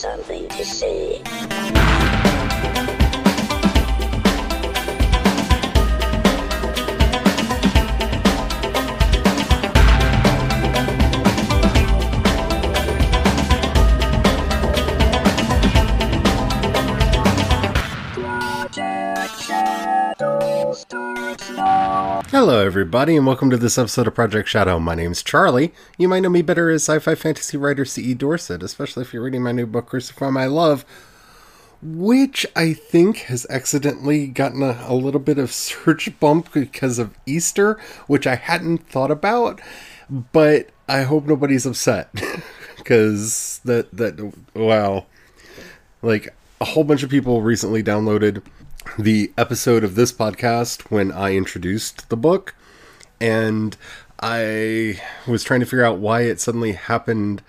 something to say. Hello, everybody, and welcome to this episode of Project Shadow. My name's Charlie. You might know me better as sci fi fantasy writer C.E. Dorset, especially if you're reading my new book, Crucify My Love, which I think has accidentally gotten a, a little bit of search bump because of Easter, which I hadn't thought about, but I hope nobody's upset. Because that, that, wow. Like, a whole bunch of people recently downloaded the episode of this podcast when I introduced the book, and I was trying to figure out why it suddenly happened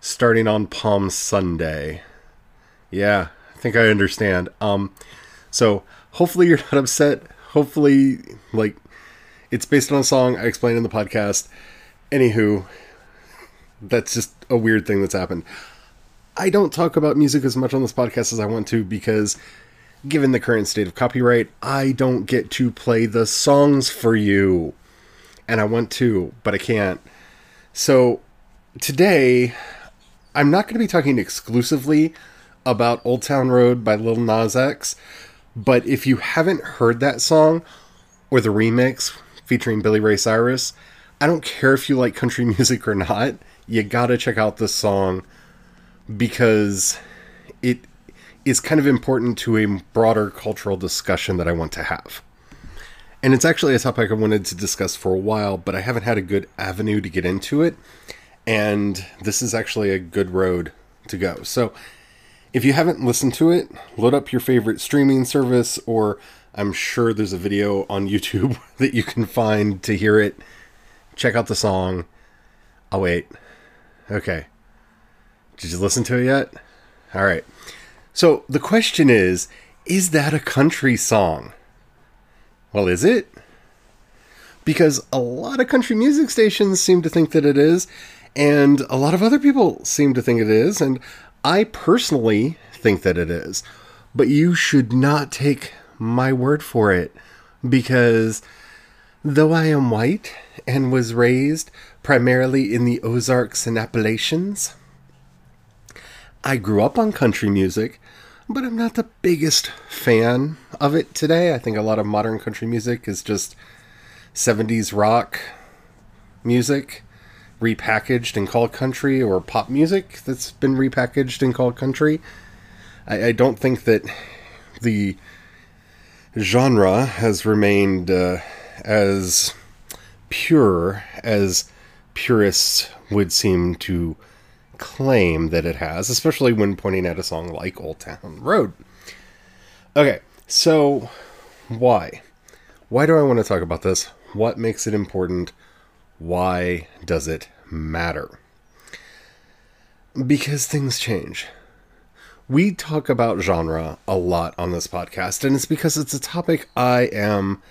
starting on Palm Sunday. Yeah, I think I understand. Um, so hopefully you're not upset. Hopefully, like, it's based on a song I explained in the podcast. Anywho, that's just a weird thing that's happened. I don't talk about music as much on this podcast as I want to because given the current state of copyright, I don't get to play the songs for you. And I want to, but I can't. So today, I'm not going to be talking exclusively about Old Town Road by Lil Nas X, but if you haven't heard that song or the remix featuring Billy Ray Cyrus, I don't care if you like country music or not, you gotta check out this song because it is kind of important to a broader cultural discussion that I want to have. And it's actually a topic I wanted to discuss for a while, but I haven't had a good avenue to get into it. And this is actually a good road to go. So if you haven't listened to it, load up your favorite streaming service, or I'm sure there's a video on YouTube that you can find to hear it. Check out the song. I'll wait. Okay. Did you listen to it yet? All right. So the question is is that a country song? Well, is it? Because a lot of country music stations seem to think that it is, and a lot of other people seem to think it is, and I personally think that it is. But you should not take my word for it, because though I am white and was raised primarily in the Ozarks and Appalachians, I grew up on country music, but I'm not the biggest fan of it today. I think a lot of modern country music is just 70s rock music repackaged and called country, or pop music that's been repackaged and called country. I, I don't think that the genre has remained uh, as pure as purists would seem to claim that it has, especially when pointing at a song like Old Town Road. Okay, so why? Why do I want to talk about this? What makes it important? Why does it matter? Because things change. We talk about genre a lot on this podcast, and it's because it's a topic I am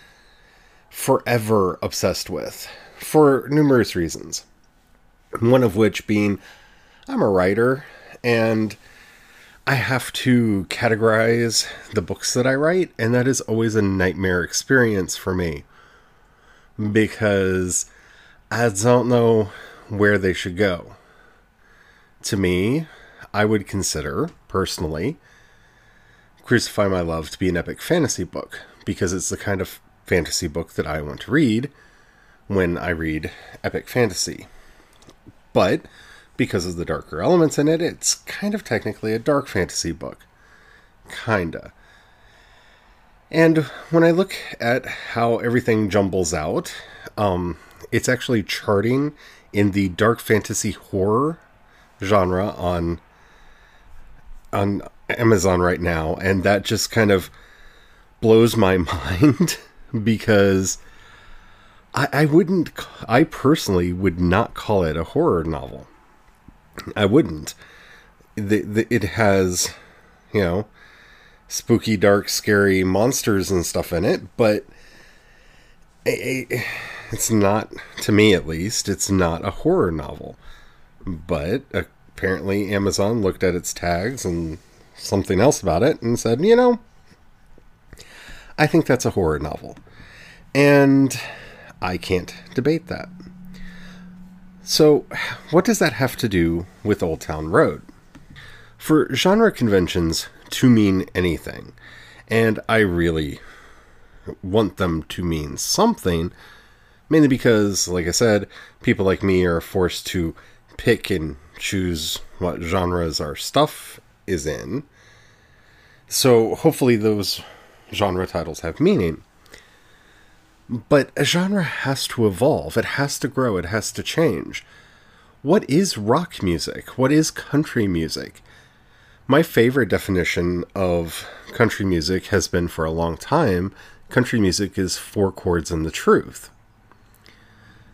forever obsessed with for numerous reasons. One of which being I'm a writer and I have to categorize the books that I write, and that is always a nightmare experience for me because I don't know where they should go. To me, I would consider, personally, Crucify My Love to be an epic fantasy book because it's the kind of fantasy book that I want to read when I read epic fantasy. But because of the darker elements in it, it's kind of technically a dark fantasy book. Kinda. And when I look at how everything jumbles out, um, it's actually charting in the dark fantasy horror genre on on Amazon right now, and that just kind of blows my mind because I, I wouldn't, I personally would not call it a horror novel. I wouldn't. The, the, it has, you know, spooky, dark, scary monsters and stuff in it, but it's not, to me at least, it's not a horror novel, but apparently Amazon looked at its tags and something else about it and said, you know, I think that's a horror novel. And I can't debate that. So, what does that have to do with Old Town Road? For genre conventions to mean anything, and I really want them to mean something, mainly because, like I said, people like me are forced to pick and choose what genres our stuff is in. So hopefully those genre titles have meaning. But a genre has to evolve, it has to grow, it has to change. What is rock music? What is country music? My favorite definition of country music has been for a long time country music is four chords and the truth.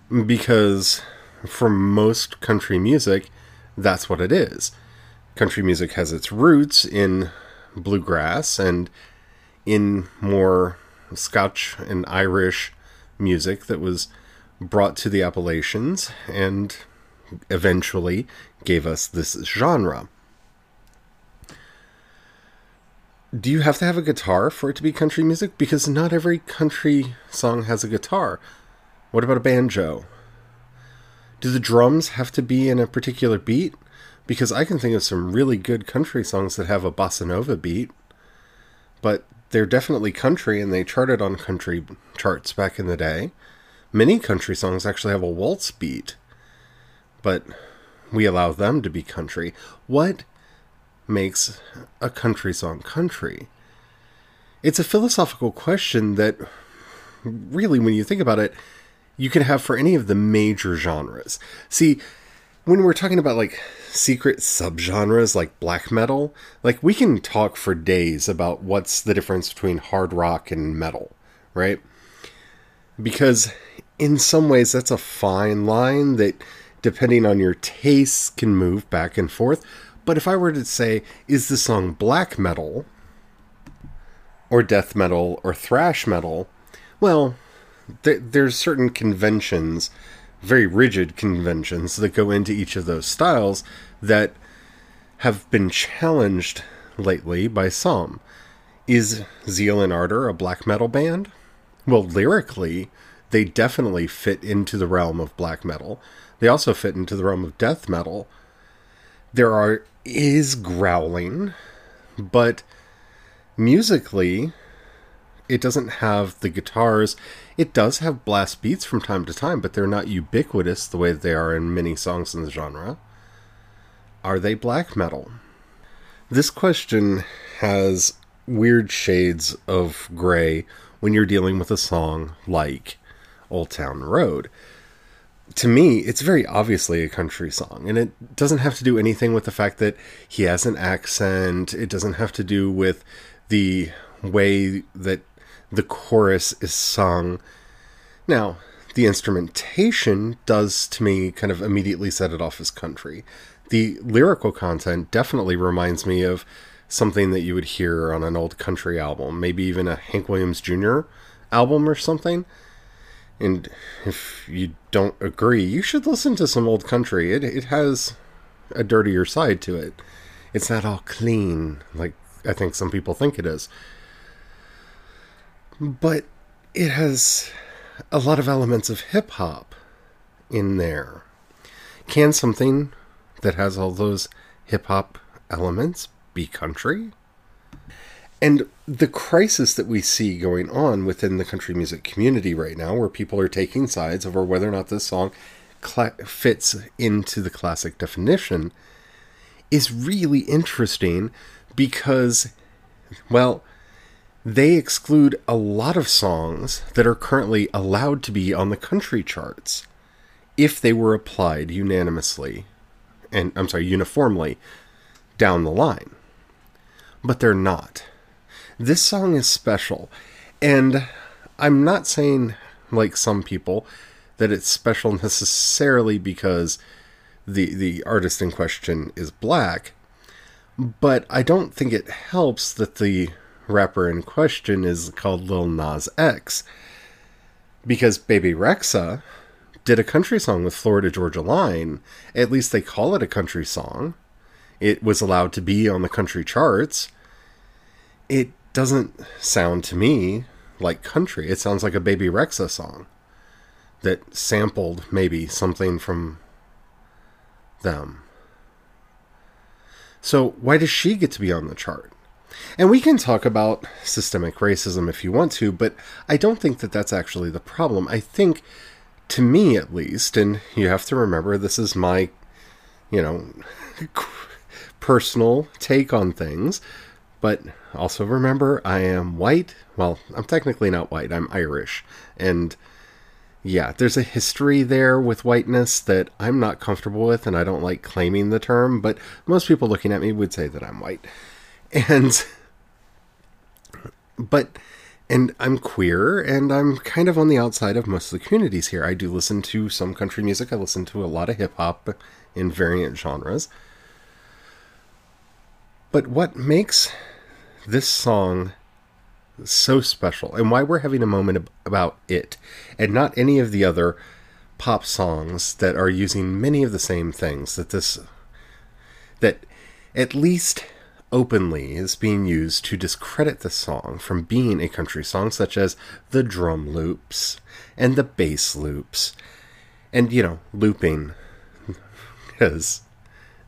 Because for most country music, that's what it is. Country music has its roots in bluegrass and in more Scotch and Irish music that was brought to the Appalachians and eventually gave us this genre. Do you have to have a guitar for it to be country music? Because not every country song has a guitar. What about a banjo? Do the drums have to be in a particular beat? Because I can think of some really good country songs that have a bossa nova beat, but they're definitely country and they charted on country charts back in the day. Many country songs actually have a waltz beat, but we allow them to be country. What makes a country song country? It's a philosophical question that, really, when you think about it, you can have for any of the major genres. See, when we're talking about like secret subgenres like black metal, like we can talk for days about what's the difference between hard rock and metal, right? Because in some ways that's a fine line that depending on your tastes can move back and forth. But if I were to say, is the song black metal or death metal or thrash metal? Well, th- there's certain conventions very rigid conventions that go into each of those styles that have been challenged lately by some. Is Zeal and Ardor a black metal band? Well, lyrically, they definitely fit into the realm of black metal. They also fit into the realm of death metal. There are is growling, but musically, it doesn't have the guitars. It does have blast beats from time to time, but they're not ubiquitous the way they are in many songs in the genre. Are they black metal? This question has weird shades of gray when you're dealing with a song like Old Town Road. To me, it's very obviously a country song, and it doesn't have to do anything with the fact that he has an accent. It doesn't have to do with the way that the chorus is sung. Now, the instrumentation does to me kind of immediately set it off as country. The lyrical content definitely reminds me of something that you would hear on an old country album, maybe even a Hank Williams Jr. album or something. And if you don't agree, you should listen to some old country. It it has a dirtier side to it. It's not all clean like I think some people think it is but it has a lot of elements of hip hop in there. Can something that has all those hip hop elements be country? And the crisis that we see going on within the country music community right now, where people are taking sides over whether or not this song cl- fits into the classic definition, is really interesting because, well, they exclude a lot of songs that are currently allowed to be on the country charts if they were applied unanimously and I'm sorry, uniformly down the line. But they're not. This song is special, and I'm not saying, like some people, that it's special necessarily because the the artist in question is black, but I don't think it helps that the rapper in question is called Lil Nas X. Because Bebe Rexha did a country song with Florida Georgia Line, at least they call it a country song. It was allowed to be on the country charts. It doesn't sound to me like country. It sounds like a Bebe Rexha song that sampled maybe something from them. So, why does she get to be on the chart? And we can talk about systemic racism if you want to, but I don't think that that's actually the problem. I think, to me at least, and you have to remember this is my, you know, personal take on things, but also remember I am white. Well, I'm technically not white, I'm Irish. And yeah, there's a history there with whiteness that I'm not comfortable with, and I don't like claiming the term, but most people looking at me would say that I'm white. And, but, and I'm queer, and I'm kind of on the outside of most of the communities here. I do listen to some country music, I listen to a lot of hip hop in variant genres. But what makes this song so special and why we're having a moment about it and not any of the other pop songs that are using many of the same things that this that at least openly is being used to discredit the song from being a country song such as the drum loops and the bass loops. And you know looping because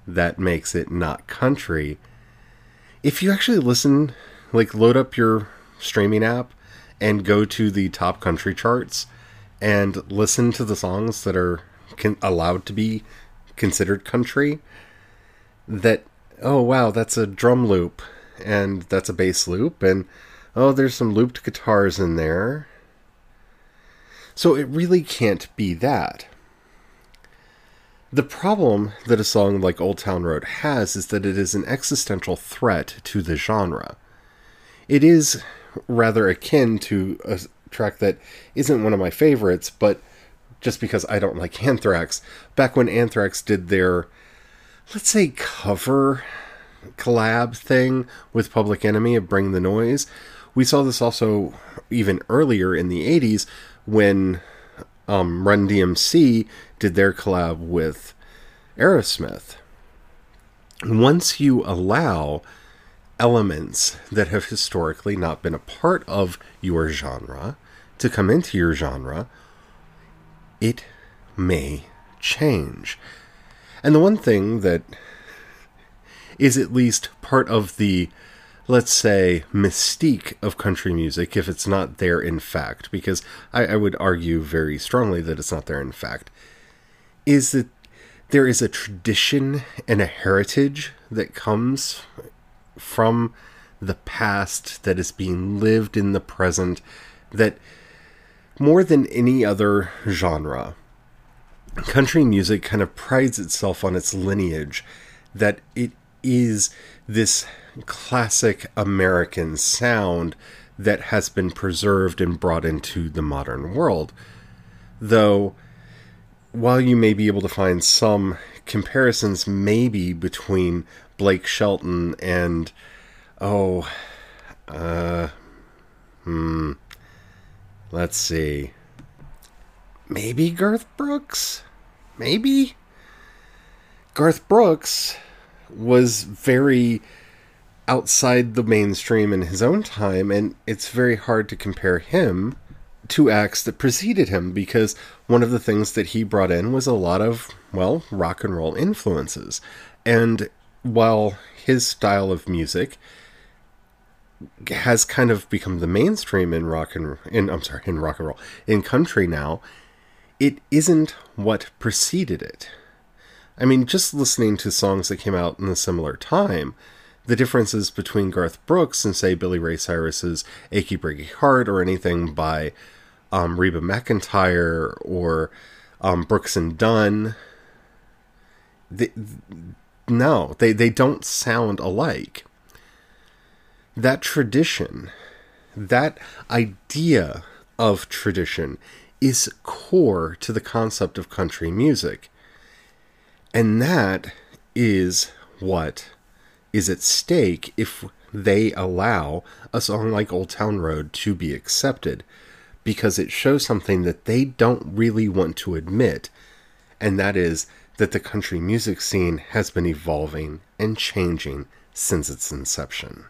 that makes it not country. If you actually listen like load up your streaming app and go to the top country charts and listen to the songs that are allowed to be considered country that oh wow that's a drum loop and that's a bass loop and oh there's some looped guitars in there so it really can't be that the problem that a song like Old Town Road has is that it is an existential threat to the genre. It is rather akin to a track that isn't one of my favorites, but just because I don't like Anthrax. Back when Anthrax did their, let's say, cover collab thing with Public Enemy of Bring the Noise, we saw this also even earlier in the 80s when um, Run DMC did their collab with Aerosmith. Once you allow elements that have historically not been a part of your genre to come into your genre, it may change. And the one thing that is at least part of the, let's say, mystique of country music, if it's not there in fact, because I, I would argue very strongly that it's not there in fact, is that there is a tradition and a heritage that comes from the past that is being lived in the present that more than any other genre country music kind of prides itself on its lineage that it is this classic american sound that has been preserved and brought into the modern world. Though while you may be able to find some comparisons maybe between Blake Shelton and oh uh hmm let's see maybe Garth Brooks maybe. Garth Brooks was very outside the mainstream in his own time and it's very hard to compare him to acts that preceded him because one of the things that he brought in was a lot of well rock and roll influences. And while his style of music has kind of become the mainstream in rock and in I'm sorry in rock and roll in country now, it isn't what preceded it. I mean, just listening to songs that came out in a similar time, the differences between Garth Brooks and say Billy Ray Cyrus's "Achy Breaky Heart" or anything by um, Reba McEntire or um, Brooks and Dunn, the, no, they, they don't sound alike. That tradition, that idea of tradition, is core to the concept of country music. And that is what is at stake if they allow a song like Old Town Road to be accepted. because it shows something that they don't really want to admit, and that is that the country music scene has been evolving and changing since its inception.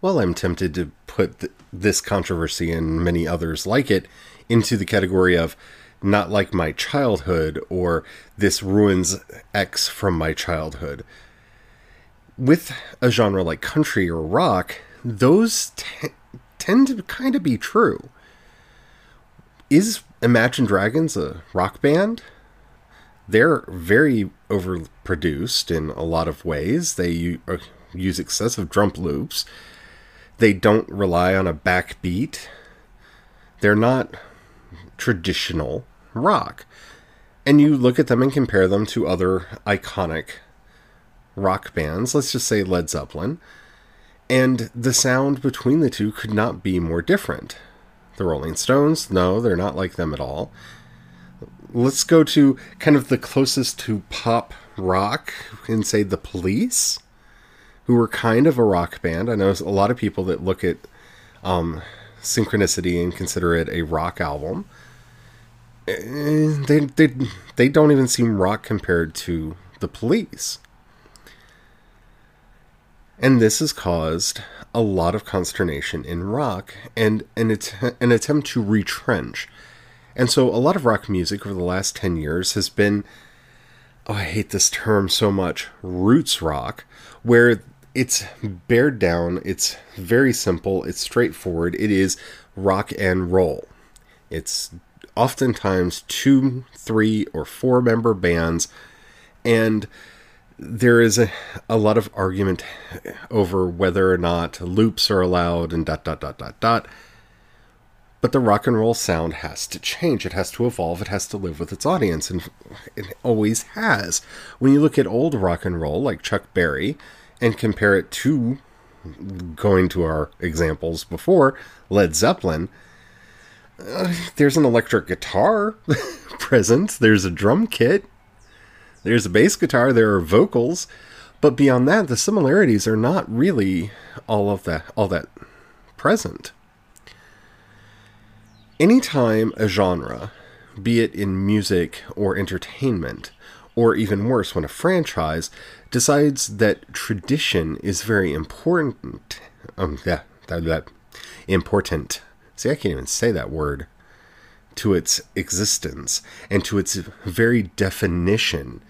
While I'm tempted to put th- this controversy and many others like it into the category of not like my childhood or this ruins X from my childhood, with a genre like country or rock, those t- tend to kind of be true. Is Imagine Dragons a rock band? They're very overproduced in a lot of ways. They u- uh, use excessive drum loops. They don't rely on a backbeat. They're not traditional rock. And you look at them and compare them to other iconic rock bands, let's just say Led Zeppelin, and the sound between the two could not be more different. The Rolling Stones, no, they're not like them at all. Let's go to kind of the closest to pop rock and say the police, who were kind of a rock band. I know a lot of people that look at um, Synchronicity and consider it a rock album. Eh, they, they, they don't even seem rock compared to the police. And this has caused a lot of consternation in rock and an, att- an attempt to retrench. And so a lot of rock music over the last 10 years has been, oh, I hate this term so much, roots rock, where it's bared down, it's very simple, it's straightforward, it is rock and roll. It's oftentimes two, three, or four member bands, and there is a, a lot of argument over whether or not loops are allowed and dot dot dot dot dot. But the rock and roll sound has to change. It has to evolve. It has to live with its audience, and it always has. When you look at old rock and roll, like Chuck Berry, and compare it to going to our examples before Led Zeppelin, there's an electric guitar present. There's a drum kit there's a bass guitar, there are vocals, but beyond that, the similarities are not really all of that all that present. Anytime a genre, be it in music or entertainment, or even worse, when a franchise decides that tradition is very important, um, yeah, that, that important. See, I can't even say that word. To its existence and to its very definition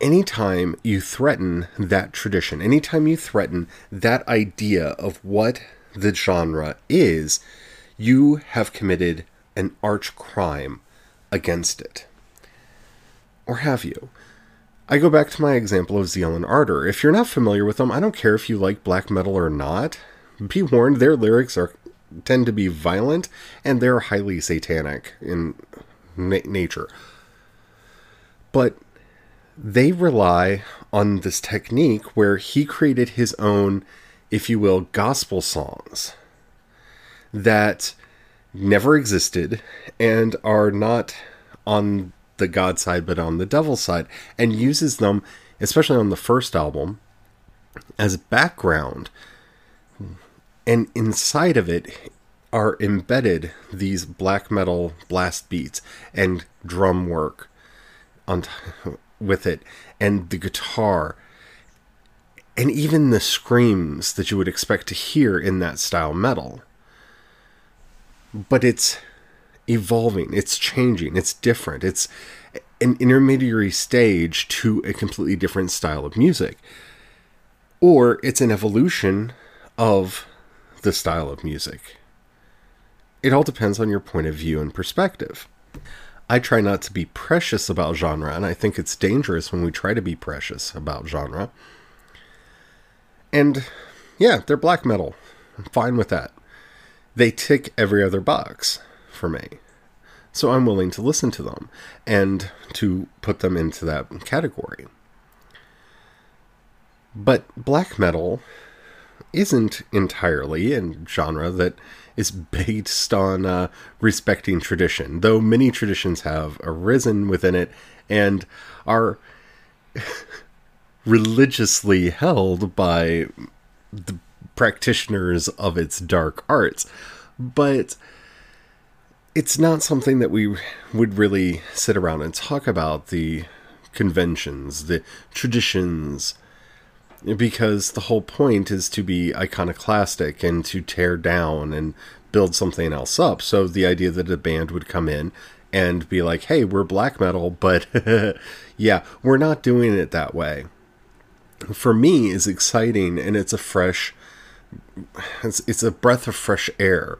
anytime you threaten that tradition, anytime you threaten that idea of what the genre is, you have committed an arch crime against it. Or have you? I go back to my example of Zeal and Ardor. If you're not familiar with them, I don't care if you like black metal or not. Be warned, their lyrics are tend to be violent and they're highly satanic in na- nature. But they rely on this technique where he created his own, if you will, gospel songs that never existed and are not on the God side but on the devil side, and uses them, especially on the first album, as background. And inside of it are embedded these black metal blast beats and drum work on with it and the guitar and even the screams that you would expect to hear in that style metal. But it's evolving, it's changing, it's different. It's an intermediary stage to a completely different style of music. Or it's an evolution of the style of music. It all depends on your point of view and perspective. I try not to be precious about genre, and I think it's dangerous when we try to be precious about genre. And yeah, they're black metal. I'm fine with that. They tick every other box for me. So I'm willing to listen to them and to put them into that category. But black metal isn't entirely a genre that is based on uh, respecting tradition, though many traditions have arisen within it and are religiously held by the practitioners of its dark arts. but it's not something that we would really sit around and talk about the conventions, the traditions, because the whole point is to be iconoclastic and to tear down and build something else up. So the idea that a band would come in and be like, hey, we're black metal, but yeah, we're not doing it that way. For me, is exciting and it's a fresh, it's, it's a breath of fresh air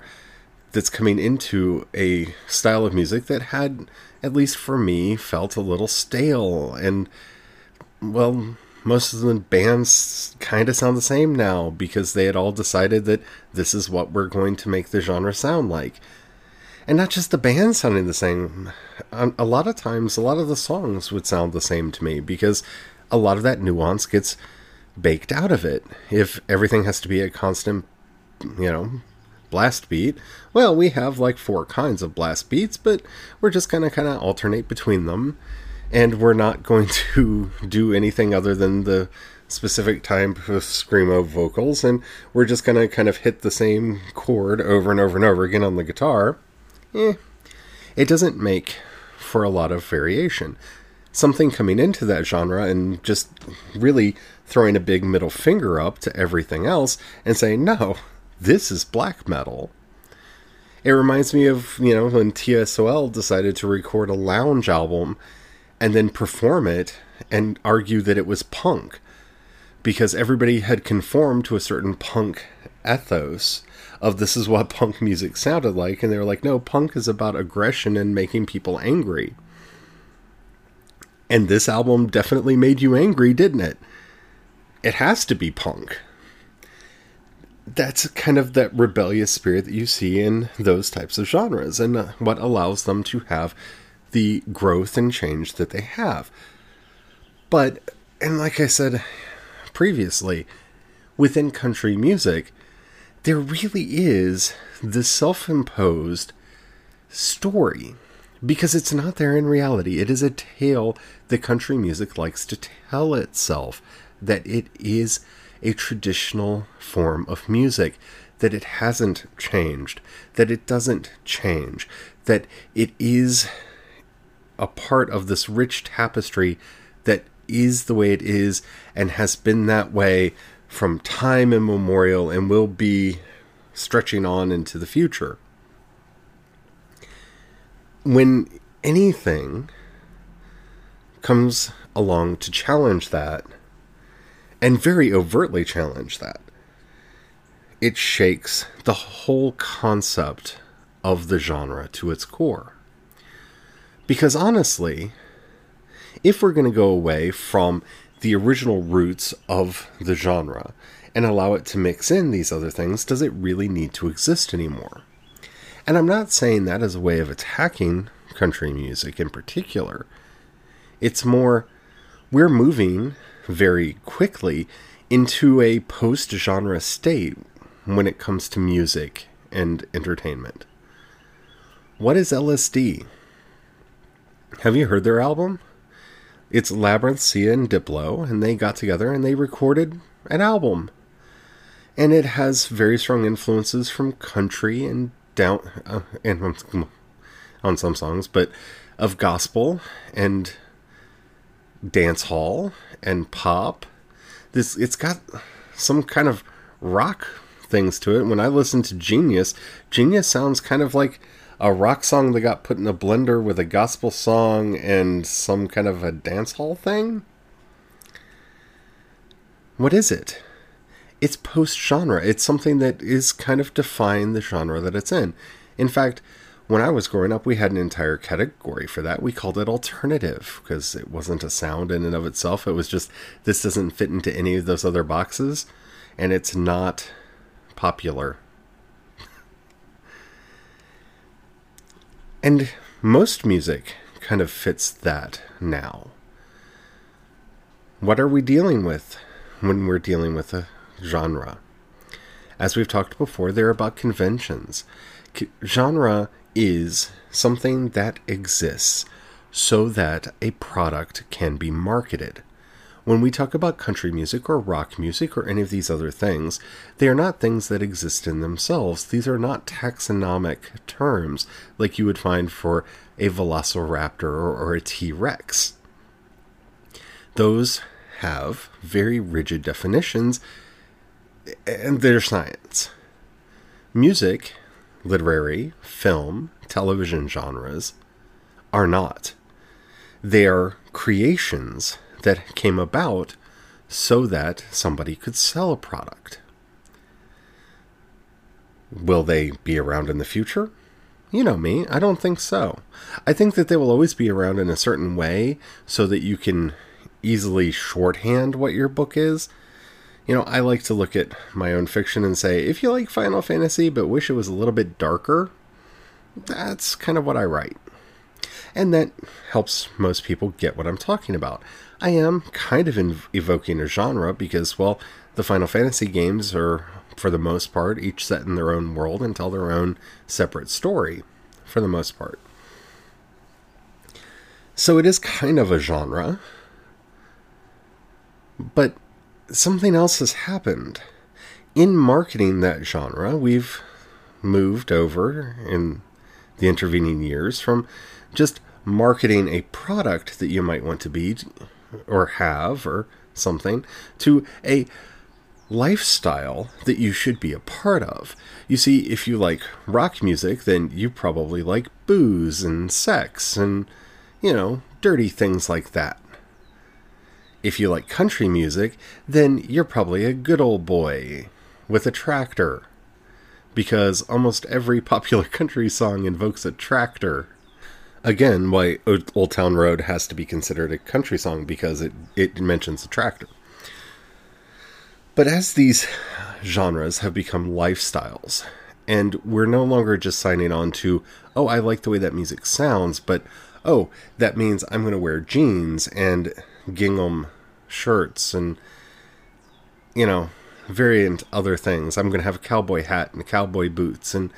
that's coming into a style of music that had, at least for me, felt a little stale and, well, most of the bands kind of sound the same now because they had all decided that this is what we're going to make the genre sound like. And not just the band sounding the same. Um, a lot of times, a lot of the songs would sound the same to me because a lot of that nuance gets baked out of it. If everything has to be a constant, you know, blast beat, well, we have like four kinds of blast beats, but we're just going to kind of alternate between them and we're not going to do anything other than the specific type of screamo vocals, and we're just going to kind of hit the same chord over and over and over again on the guitar. Eh, it doesn't make for a lot of variation. Something coming into that genre and just really throwing a big middle finger up to everything else and saying, no, this is black metal. It reminds me of, you know, when TSOL decided to record a lounge album and then perform it and argue that it was punk. Because everybody had conformed to a certain punk ethos of this is what punk music sounded like and they were like no punk is about aggression and making people angry. And this album definitely made you angry didn't it? It has to be punk. That's kind of that rebellious spirit that you see in those types of genres and uh, what allows them to have the growth and change that they have. But, and like I said previously, within country music, there really is the self imposed story because it's not there in reality. It is a tale that country music likes to tell itself that it is a traditional form of music, that it hasn't changed, that it doesn't change, that it is a part of this rich tapestry that is the way it is and has been that way from time immemorial and will be stretching on into the future. When anything comes along to challenge that, and very overtly challenge that, it shakes the whole concept of the genre to its core. Because honestly, if we're going to go away from the original roots of the genre and allow it to mix in these other things, does it really need to exist anymore? And I'm not saying that as a way of attacking country music in particular. It's more, we're moving very quickly into a post genre state when it comes to music and entertainment. What is LSD? Have you heard their album? It's Labrinth, Sia, and Diplo, and they got together and they recorded an album. And it has very strong influences from country and down, uh, and on some songs, but of gospel and dance hall and pop. This it's got some kind of rock things to it. When I listen to Genius, Genius sounds kind of like a rock song that got put in a blender with a gospel song and some kind of a dance hall thing? What is it? It's post genre. It's something that is kind of define the genre that it's in. In fact, when I was growing up, we had an entire category for that. We called it alternative because it wasn't a sound in and of itself. It was just this doesn't fit into any of those other boxes and it's not popular And most music kind of fits that now. What are we dealing with when we're dealing with a genre? As we've talked before, they're about conventions. Genre is something that exists so that a product can be marketed. When we talk about country music or rock music or any of these other things, they are not things that exist in themselves. These are not taxonomic terms like you would find for a velociraptor or, or a T Rex. Those have very rigid definitions and they're science. Music, literary, film, television genres are not. They are creations that came about so that somebody could sell a product. Will they be around in the future? You know me, I don't think so. I think that they will always be around in a certain way so that you can easily shorthand what your book is. You know, I like to look at my own fiction and say, if you like Final Fantasy but wish it was a little bit darker, that's kind of what I write. And that helps most people get what I'm talking about. I am kind of inv- evoking a genre because, well, the Final Fantasy games are, for the most part, each set in their own world and tell their own separate story, for the most part. So it is kind of a genre. But something else has happened. In marketing that genre, we've moved over in the intervening years from just marketing a product that you might want to be or have or something to a lifestyle that you should be a part of. You see, if you like rock music, then you probably like booze and sex and, you know, dirty things like that. If you like country music, then you're probably a good old boy with a tractor. Because almost every popular country song invokes a tractor again why Old Town Road has to be considered a country song because it, it mentions a tractor. But as these genres have become lifestyles, and we're no longer just signing on to, oh, I like the way that music sounds, but oh, that means I'm going to wear jeans and gingham shirts and, you know, variant other things. I'm going to have a cowboy hat and cowboy boots and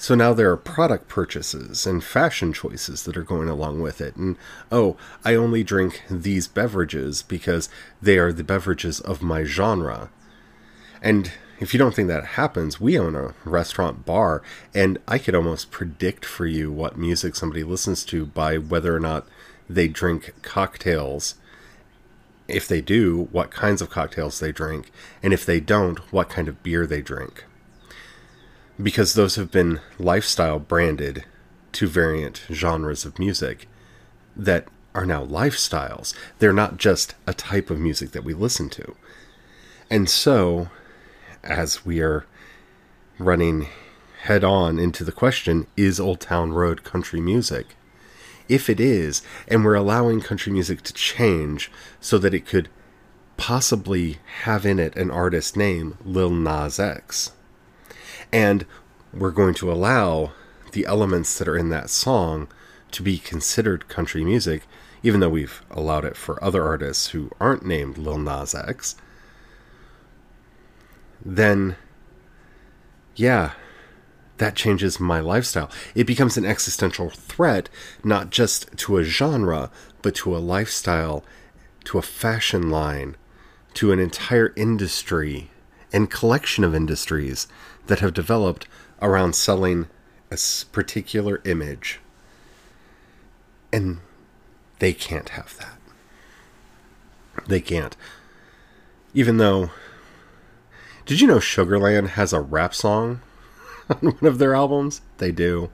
so now there are product purchases and fashion choices that are going along with it. And oh, I only drink these beverages because they are the beverages of my genre. And if you don't think that happens, we own a restaurant bar, and I could almost predict for you what music somebody listens to by whether or not they drink cocktails. If they do, what kinds of cocktails they drink, and if they don't, what kind of beer they drink because those have been lifestyle branded to variant genres of music that are now lifestyles. They're not just a type of music that we listen to. And so, as we are running head on into the question is Old Town Road country music? If it is, and we're allowing country music to change so that it could possibly have in it an artist name, Lil Nas X and we're going to allow the elements that are in that song to be considered country music, even though we've allowed it for other artists who aren't named Lil Nas X, then yeah, that changes my lifestyle. It becomes an existential threat, not just to a genre, but to a lifestyle, to a fashion line, to an entire industry and collection of industries that have developed around selling a particular image. And they can't have that. They can't. Even though. Did you know Sugarland has a rap song on one of their albums? They do.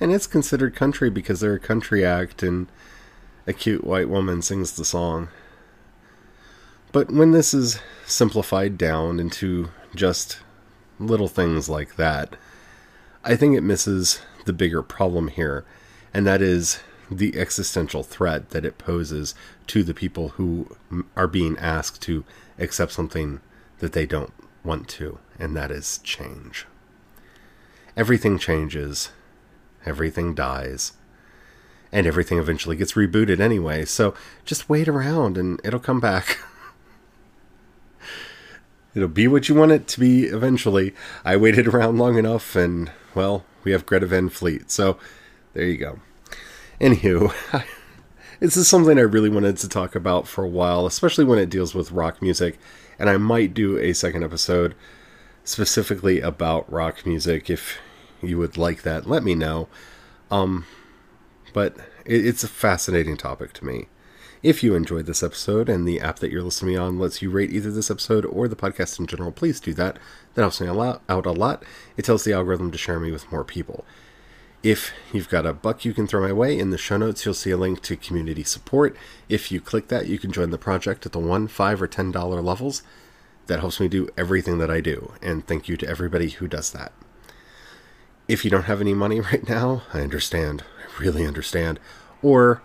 And it's considered country because they're a country act and a cute white woman sings the song. But when this is simplified down into just little things like that. I think it misses the bigger problem here, and that is the existential threat that it poses to the people who are being asked to accept something that they don't want to, and that is change. Everything changes, everything dies, and everything eventually gets rebooted anyway, so just wait around and it'll come back. It'll be what you want it to be eventually. I waited around long enough, and, well, we have Greta Van Fleet. So, there you go. Anywho, this is something I really wanted to talk about for a while, especially when it deals with rock music. And I might do a second episode specifically about rock music. If you would like that, let me know. Um, but it, it's a fascinating topic to me. If you enjoyed this episode and the app that you're listening on lets you rate either this episode or the podcast in general, please do that. That helps me a lot, out a lot. It tells the algorithm to share me with more people. If you've got a buck you can throw my way, in the show notes you'll see a link to community support. If you click that, you can join the project at the one, five, or ten dollar levels. That helps me do everything that I do, and thank you to everybody who does that. If you don't have any money right now, I understand. I really understand. Or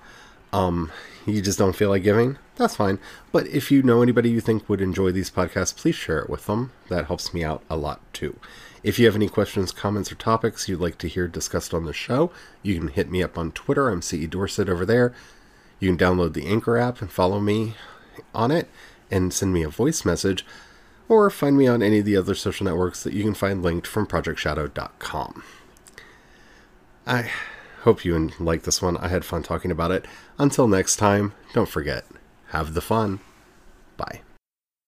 um, you just don't feel like giving, that's fine. But if you know anybody you think would enjoy these podcasts, please share it with them. That helps me out a lot too. If you have any questions, comments, or topics you'd like to hear discussed on the show, you can hit me up on Twitter. I'm CE Dorset over there. You can download the Anchor app and follow me on it and send me a voice message, or find me on any of the other social networks that you can find linked from projectshadow.com. I hope you like this one. I had fun talking about it. Until next time, don't forget, have the fun. Bye.